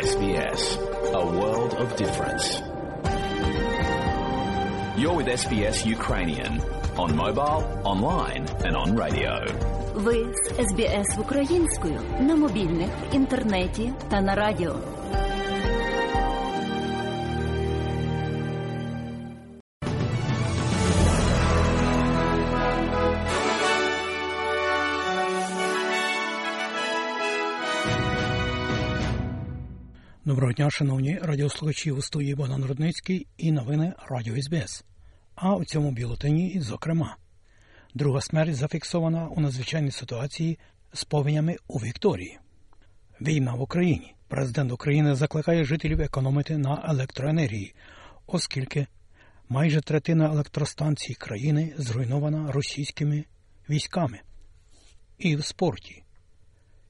SBS, a world of difference. You're with SBS Ukrainian on mobile, online, and on radio. Ви з СБС українською на мобільних, інтернеті та на радіо. Доброго дня, шановні радіослухачі у студії Богдан Рудницький і новини Радіо СБС. А у цьому бюлетені, зокрема, друга смерть зафіксована у надзвичайній ситуації з повенями у Вікторії. Війна в Україні. Президент України закликає жителів економити на електроенергії, оскільки майже третина електростанцій країни зруйнована російськими військами. І в спорті.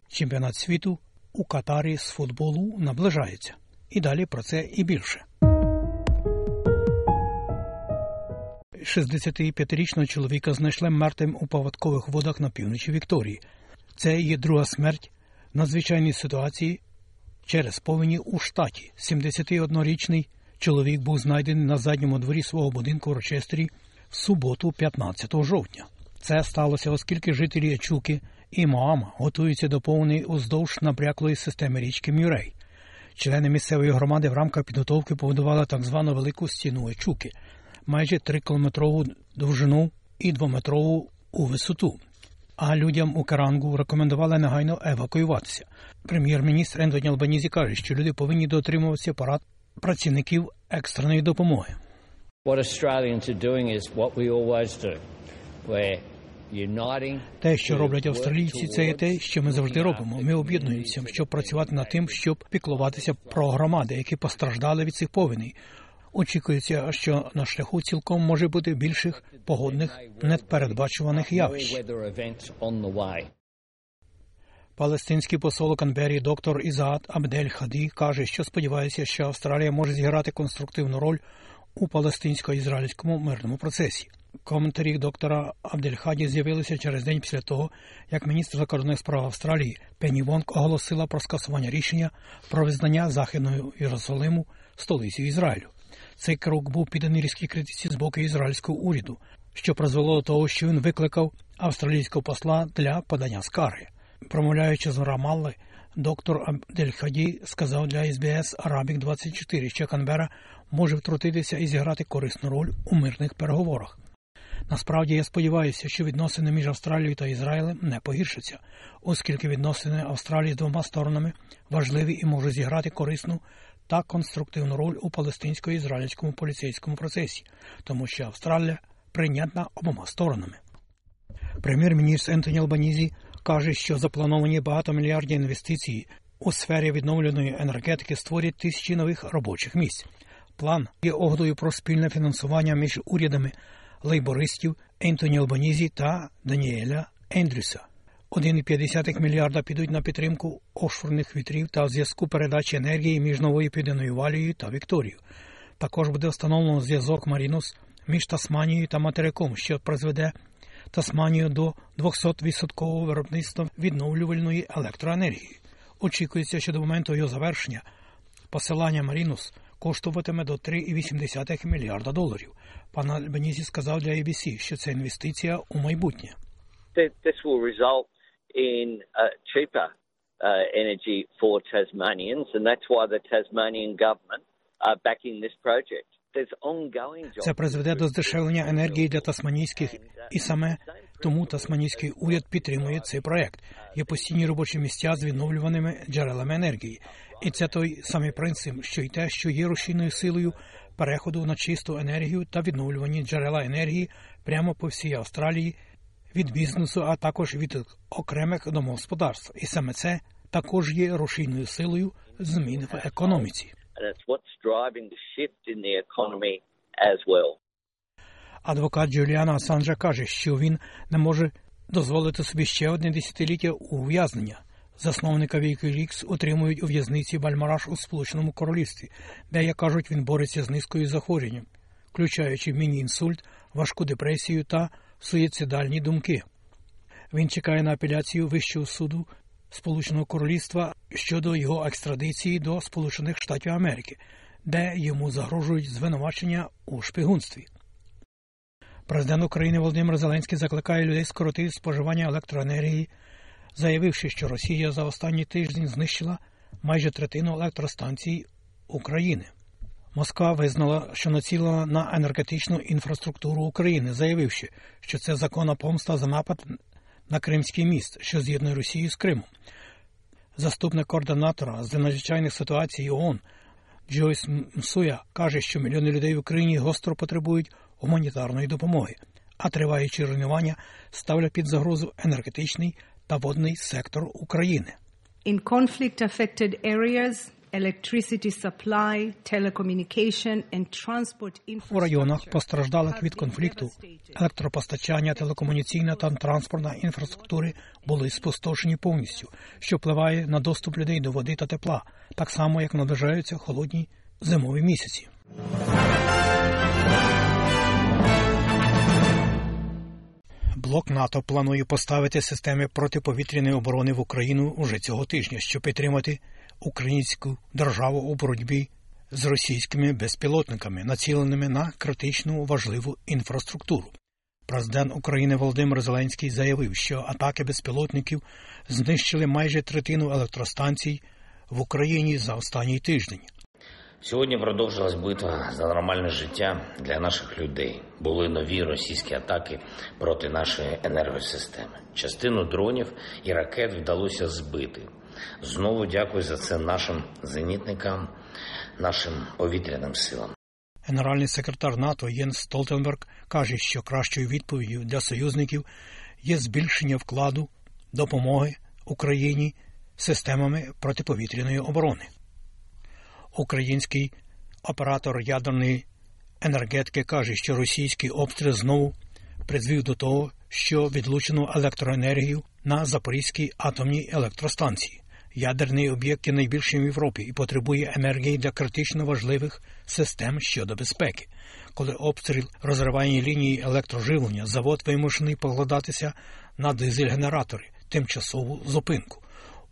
Чемпіонат світу у Катарі з футболу наближається. І далі про це і більше. 65-річного чоловіка знайшли мертвим у поводкових водах на півночі Вікторії. Це є друга смерть в надзвичайній ситуації через повені у штаті. 71-річний чоловік був знайдений на задньому дворі свого будинку в Рочестері в суботу, 15 жовтня. Це сталося, оскільки жителі Ячуки і Моама готуються до повної уздовж набряклої системи річки Мюрей. Члени місцевої громади в рамках підготовки побудували так звану велику стіну Ечуки, майже 3-кілометрову довжину і 2-метрову у висоту. А людям у Карангу рекомендували негайно евакуюватися. Прем'єр-міністр Ентоні Албанізі каже, що люди повинні дотримуватися порад працівників екстреної допомоги. What Australians are doing is what we always do. We're те, що роблять австралійці, це є те, що ми завжди робимо. Ми об'єднуємося, щоб працювати над тим, щоб піклуватися про громади, які постраждали від цих повеней. Очікується, що на шляху цілком може бути більших погодних непередбачуваних явищ. Палестинський посол Канбері доктор Ізаат Абдель Хаді каже, що сподівається, що Австралія може зіграти конструктивну роль у палестинсько-ізраїльському мирному процесі. Коментарі доктора Абдельхаді з'явилися через день після того, як міністр закордонних справ Австралії Пенні Вонг оголосила про скасування рішення про визнання Західного Єрусалиму столицею Ізраїлю. Цей крок був підданий різкій критиці з боку ізраїльського уряду, що призвело до того, що він викликав австралійського посла для подання скарги. Промовляючи з Рамалли, доктор Абдельхаді сказав для СБС Арабік 24 що Канбера може втрутитися і зіграти корисну роль у мирних переговорах. Насправді я сподіваюся, що відносини між Австралією та Ізраїлем не погіршаться, оскільки відносини Австралії з двома сторонами важливі і можуть зіграти корисну та конструктивну роль у палестинсько-ізраїльському поліцейському процесі, тому що Австралія прийнятна обома сторонами. Прем'єр-міністр Ентоні Албанізі каже, що заплановані багатомільярдні інвестиції у сфері відновленої енергетики створять тисячі нових робочих місць. План є оглядою про спільне фінансування між урядами лейбористів Ентоні Албанізі та Даніеля Ендрюса. 1,5 мільярда підуть на підтримку офшорних вітрів та зв'язку передачі енергії між новою південною валією та Вікторією. Також буде встановлено зв'язок Марінус між Тасманією та материком, що призведе Тасманію до 200% виробництва відновлювальної електроенергії. Очікується, що до моменту його завершення посилання Марінус коштуватиме до 3,8 мільярда доларів. Пан Альбанізі сказав для ABC, що це інвестиція у майбутнє. This will result in uh, cheaper uh, energy for Tasmanians, and that's why the Tasmanian government are backing this project. Це призведе до здешевлення енергії для тасманійських, і саме тому тасманійський уряд підтримує цей проект. Є постійні робочі місця з відновлюваними джерелами енергії, і це той самий принцип, що й те, що є рушійною силою переходу на чисту енергію та відновлювані джерела енергії прямо по всій Австралії від бізнесу, а також від окремих домогосподарств. І саме це також є рушійною силою змін в економіці. Адвокат Джуліана Асанжа каже, що він не може дозволити собі ще одне десятиліття ув'язнення. Засновника Wikileaks отримують у в'язниці Бальмараш у Сполученому Королівстві, де, як кажуть, він бореться з низкою захворюванням, включаючи міні-інсульт, важку депресію та суїцидальні думки. Він чекає на апеляцію Вищого суду Сполученого Королівства щодо його екстрадиції до Сполучених Штатів Америки, де йому загрожують звинувачення у шпигунстві. Президент України Володимир Зеленський закликає людей скоротити споживання електроенергії, заявивши, що Росія за останній тиждень знищила майже третину електростанцій України. Москва визнала, що націлена на енергетичну інфраструктуру України, заявивши, що це законна помста за напад на Кримський міст, що з'єднує Росію з Кримом. Заступник координатора з надзвичайних ситуацій ООН Джойс Мсуя каже, що мільйони людей в Україні гостро потребують гуманітарної допомоги, а триваючі руйнування ставлять під загрозу енергетичний та водний сектор України. In conflict affected areas, electricity supply, telecommunication and transport у районах, постраждалих від конфлікту, електропостачання, телекомунікаційна та транспортна інфраструктури були спустошені повністю, що впливає на доступ людей до води та тепла, так само як наближаються холодні зимові місяці. Блок НАТО планує поставити системи протиповітряної оборони в Україну уже цього тижня, щоб підтримати українську державу у боротьбі з російськими безпілотниками, націленими на критичну важливу інфраструктуру. Президент України Володимир Зеленський заявив, що атаки безпілотників знищили майже третину електростанцій в Україні за останній тиждень. Сьогодні продовжилась битва за нормальне життя для наших людей. Були нові російські атаки проти нашої енергосистеми. Частину дронів і ракет вдалося збити. Знову дякую за це нашим зенітникам, нашим повітряним силам. Генеральний секретар НАТО Єнс Столтенберг каже, що кращою відповіддю для союзників є збільшення вкладу допомоги Україні системами протиповітряної оборони. Український оператор ядерної енергетики каже, що російський обстріл знову призвів до того, що відлучено електроенергію на Запорізькій атомній електростанції. Ядерний об'єкт є найбільшим в Європі і потребує енергії для критично важливих систем щодо безпеки. Коли обстріл розриває лінії електроживлення, завод вимушений покладатися на дизель-генератори, тимчасову зупинку.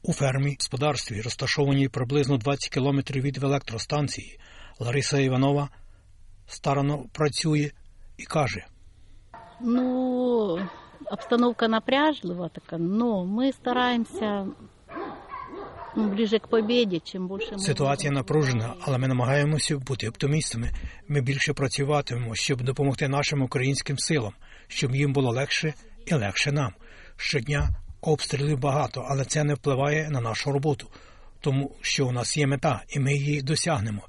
У фермі господарстві, розташованій приблизно 20 кілометрів від електростанції, Лариса Іванова старано працює і каже: Ну, обстановка напряжлива така, но ми стараємося ну, ближе к победі, чим більше ми Ситуація напружена, але ми намагаємося бути оптимістами. Ми більше працюватимемо, щоб допомогти нашим українським силам, щоб їм було легше і легше нам. Щодня обстрілів багато, але це не впливає на нашу роботу, тому що у нас є мета, і ми її досягнемо.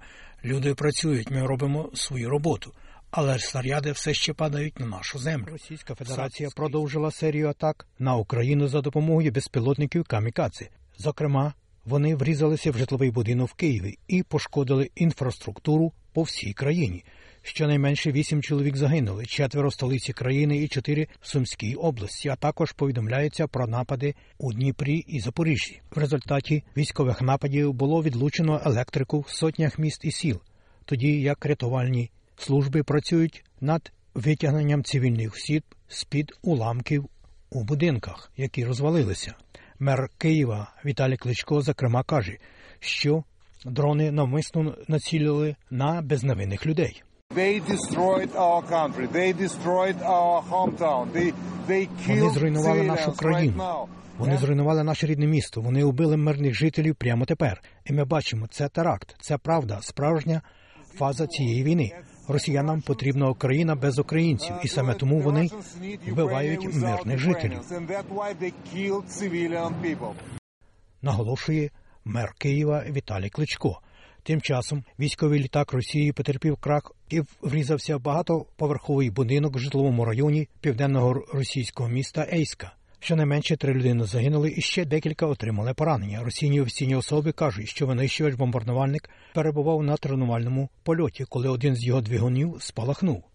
Люди працюють, ми робимо свою роботу. Але снаряди все ще падають на нашу землю. Російська Федерація продовжила серію атак на Україну за допомогою безпілотників камікадзе. Зокрема, вони врізалися в житловий будинок в Києві і пошкодили інфраструктуру по всій країні. Щонайменше вісім чоловік загинули, четверо в столиці країни і чотири в Сумській області. А також повідомляється про напади у Дніпрі і Запоріжжі. В результаті військових нападів було відлучено електрику в сотнях міст і сіл, тоді як рятувальні служби працюють над витягненням цивільних осіб з під уламків у будинках, які розвалилися. Мер Києва Віталій Кличко, зокрема, каже, що дрони навмисно націлили на безневинних людей. They destroyed our country. They destroyed our hometown. They, they Вони зруйнували нашу країну. Вони зруйнували наше рідне місто. Вони убили мирних жителів прямо тепер. І ми бачимо, це теракт, це правда, справжня фаза цієї війни. Росіянам потрібна Україна без українців, і саме тому вони вбивають мирних жителів. Killed наголошує мер Києва Віталій Кличко. Тим часом військовий літак Росії потерпів крах і врізався в багатоповерховий будинок в житловому районі південного російського міста Ейська. Щонайменше три людини загинули і ще декілька отримали поранення. Російні офіційні особи кажуть, що винищувач бомбардувальник перебував на тренувальному польоті, коли один з його двигунів спалахнув.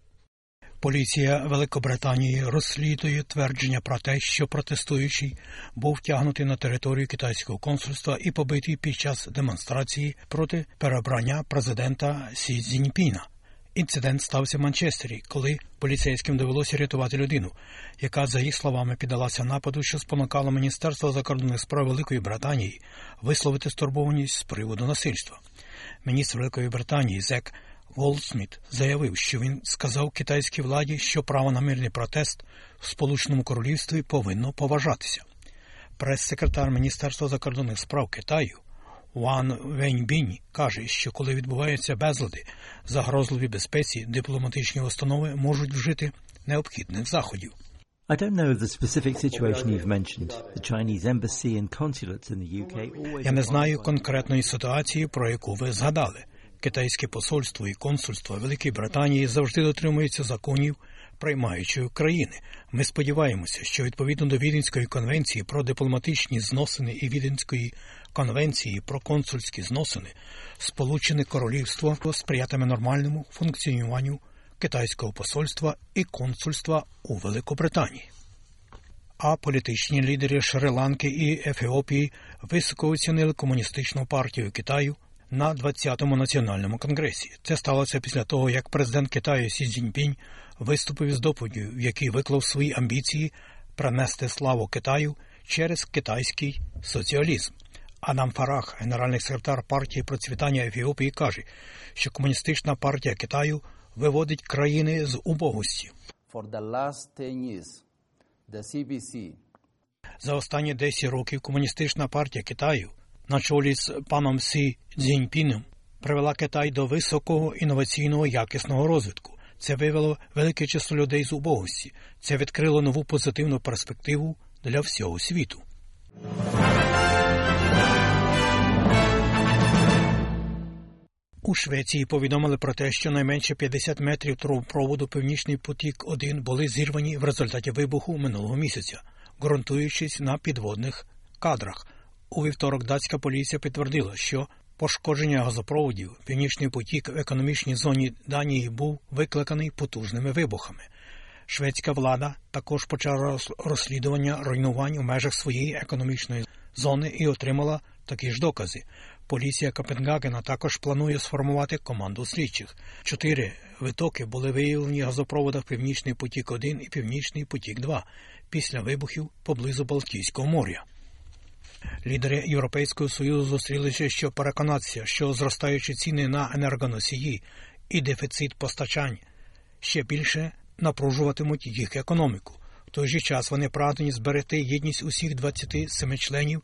Поліція Великобританії розслідує твердження про те, що протестуючий був втягнутий на територію китайського консульства і побитий під час демонстрації проти перебрання президента Сі Цзіньпіна. Інцидент стався в Манчестері, коли поліцейським довелося рятувати людину, яка, за їх словами, піддалася нападу, що спонукало Міністерство закордонних справ Великої Британії висловити стурбованість з приводу насильства. Міністр Великої Британії Зек Голдсміт заявив, що він сказав китайській владі, що право на мирний протест в Сполученому Королівстві повинно поважатися. Прес-секретар Міністерства закордонних справ Китаю Ван Веньбінь каже, що коли відбуваються безлади, загрозливі безпеці, дипломатичні установи можуть вжити необхідних заходів. I don't know the specific situation you've mentioned. The Chinese embassy and consulates in the UK Я не знаю конкретної ситуації, про яку ви згадали. Китайське посольство і консульство Великої Британії завжди дотримуються законів приймаючої країни. Ми сподіваємося, що відповідно до Віденської конвенції про дипломатичні зносини і Віденської конвенції про консульські зносини, Сполучене Королівство сприятиме нормальному функціонуванню китайського посольства і консульства у Великобританії. А політичні лідери Шри-Ланки і Ефіопії високо оцінили комуністичну партію Китаю на 20-му національному конгресі. Це сталося після того, як президент Китаю Сі Цзіньпінь виступив із доповіддю, в якій виклав свої амбіції принести славу Китаю через китайський соціалізм. Адам Фарах, генеральний секретар партії процвітання Ефіопії, каже, що комуністична партія Китаю виводить країни з убогості. For the last 10 years, the CBC За останні 10 років комуністична партія Китаю на чолі з паном Сі Цзіньпіном привела Китай до високого інноваційного якісного розвитку. Це вивело велике число людей з убогості. Це відкрило нову позитивну перспективу для всього світу. У Швеції повідомили про те, що найменше 50 метрів трубопроводу Північний потік 1 були зірвані в результаті вибуху минулого місяця, ґрунтуючись на підводних кадрах. У вівторок датська поліція підтвердила, що пошкодження газопроводів Північний потік в економічній зоні Данії був викликаний потужними вибухами. Шведська влада також почала розслідування руйнувань у межах своєї економічної зони і отримала такі ж докази. Поліція Копенгагена також планує сформувати команду слідчих. Чотири витоки були виявлені газопроводах Північний потік 1 і Північний потік 2 після вибухів поблизу Балтійського моря. Лідери Європейського союзу зустрілися, щоб переконатися, що зростаючі ціни на енергоносії і дефіцит постачань ще більше напружуватимуть їх економіку. В той же час вони прагнені зберегти єдність усіх 27 членів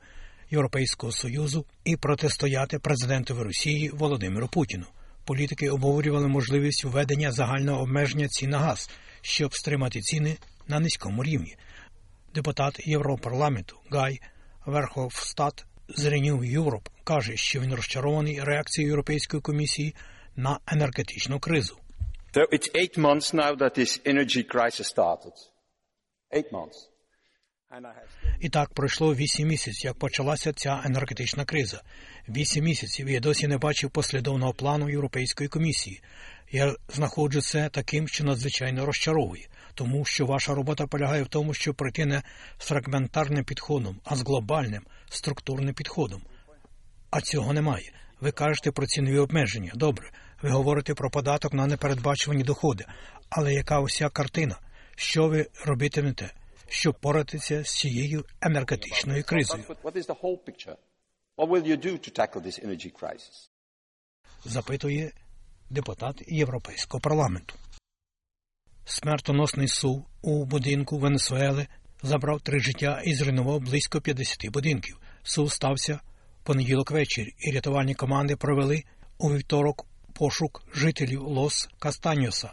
Європейського союзу і протистояти президентові Росії Володимиру Путіну. Політики обговорювали можливість введення загального обмеження цін на газ, щоб стримати ціни на низькому рівні. Депутат Європарламенту Гай Верховстат з Renew Europe каже, що він розчарований реакцією Європейської комісії на енергетичну кризу. So it's eight months now that this energy crisis started. Eight months. І так пройшло вісім місяців, як почалася ця енергетична криза. Вісім місяців я досі не бачив послідовного плану Європейської комісії. Я знаходжу це таким, що надзвичайно розчаровує, тому що ваша робота полягає в тому, щоб прийти не з фрагментарним підходом, а з глобальним структурним підходом. А цього немає. Ви кажете про цінові обмеження. Добре, ви говорите про податок на непередбачувані доходи. Але яка уся картина? Що ви робитимете, щоб поратися з цією енергетичною кризою? Запитує депутат Європейського парламенту. Смертоносний сув у будинку Венесуели забрав три життя і зруйнував близько 50 будинків. Сув стався понеділок вечір, і рятувальні команди провели у вівторок пошук жителів Лос Кастаньоса.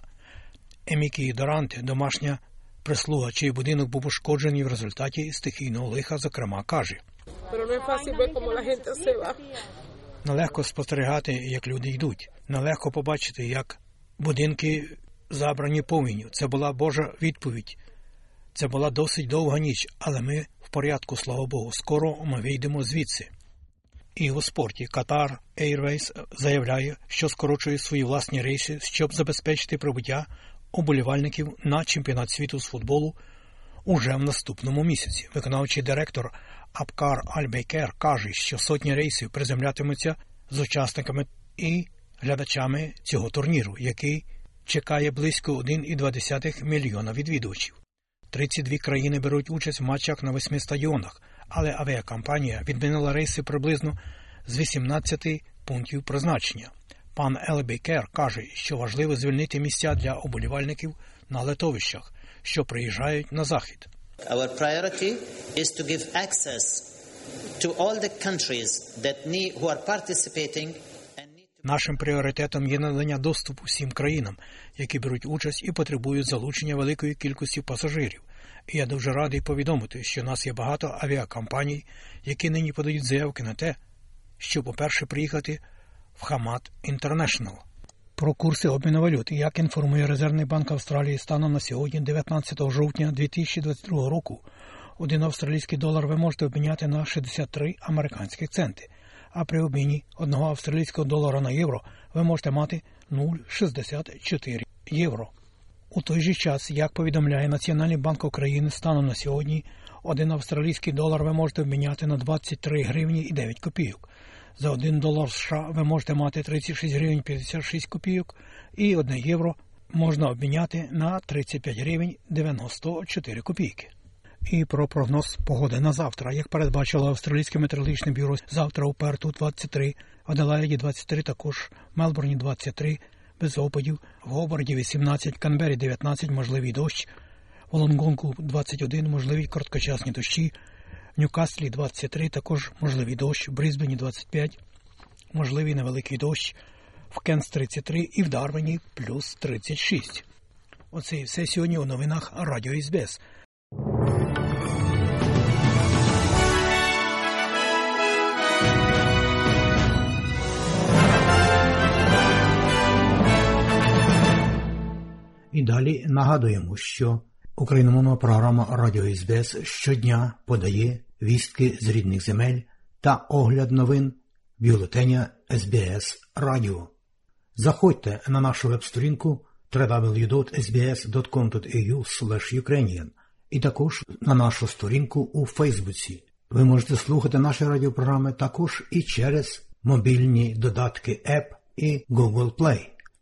Емікі Доранте, домашня прислуга, чий будинок був пошкоджений в результаті стихійного лиха, зокрема, каже. Нелегко спостерігати, як люди йдуть. Нелегко побачити, як будинки забрані повінню. Це була Божа відповідь. Це була досить довга ніч, але ми в порядку, слава Богу. Скоро ми вийдемо звідси. І у спорті Qatar Airways заявляє, що скорочує свої власні рейси, щоб забезпечити прибуття уболівальників на чемпіонат світу з футболу уже в наступному місяці. Виконавчий директор Абкар Альбейкер каже, що сотні рейсів приземлятимуться з учасниками і глядачами цього турніру, який чекає близько 1,2 мільйона відвідувачів. 32 країни беруть участь в матчах на восьми стадіонах, але авіакомпанія відмінила рейси приблизно з 18 пунктів призначення. Пан Елбейкер каже, що важливо звільнити місця для оболівальників на летовищах, що приїжджають на захід. Our priority is to give access to all the countries that need, who are participating Нашим пріоритетом є надання доступу всім країнам, які беруть участь і потребують залучення великої кількості пасажирів. І я дуже радий повідомити, що у нас є багато авіакомпаній, які нині подають заявки на те, щоб, по-перше, приїхати в Хамат Інтернешнл. Про курси обміну валют, як інформує Резервний банк Австралії станом на сьогодні, 19 жовтня 2022 року, один австралійський долар ви можете обміняти на 63 американські центи а при обміні одного австралійського долара на євро ви можете мати 0,64 євро. У той же час, як повідомляє Національний банк України станом на сьогодні, один австралійський долар ви можете обміняти на 23 гривні і 9 копійок. За 1 долар США ви можете мати 36 гривень 56 копійок, і 1 євро можна обміняти на 35 гривень 94 копійки. І про прогноз погоди на завтра. Як передбачило австралійське метеорологічне бюро, завтра у Перту 23, в Аделаїді 23, також Мелбурні 23, без опадів, в Гобарді 18, Канбері 19, можливий дощ, в Лонгонгу 21, можливі короткочасні дощі, в Ньюкаслі 23, також можливий дощ, в Брізбені 25, можливий невеликий дощ, в Кенс 33 і в Дарвені плюс 36. Оце і все сьогодні у новинах Радіо СБС. І далі нагадуємо, що україномовна програма Радіо СБС щодня подає вістки з рідних земель та огляд новин бюлетеня СБС Радіо. Заходьте на нашу веб-сторінку www.sbs.com.au і також на нашу сторінку у Фейсбуці. Ви можете слухати наші радіопрограми також і через мобільні додатки App і Google Play.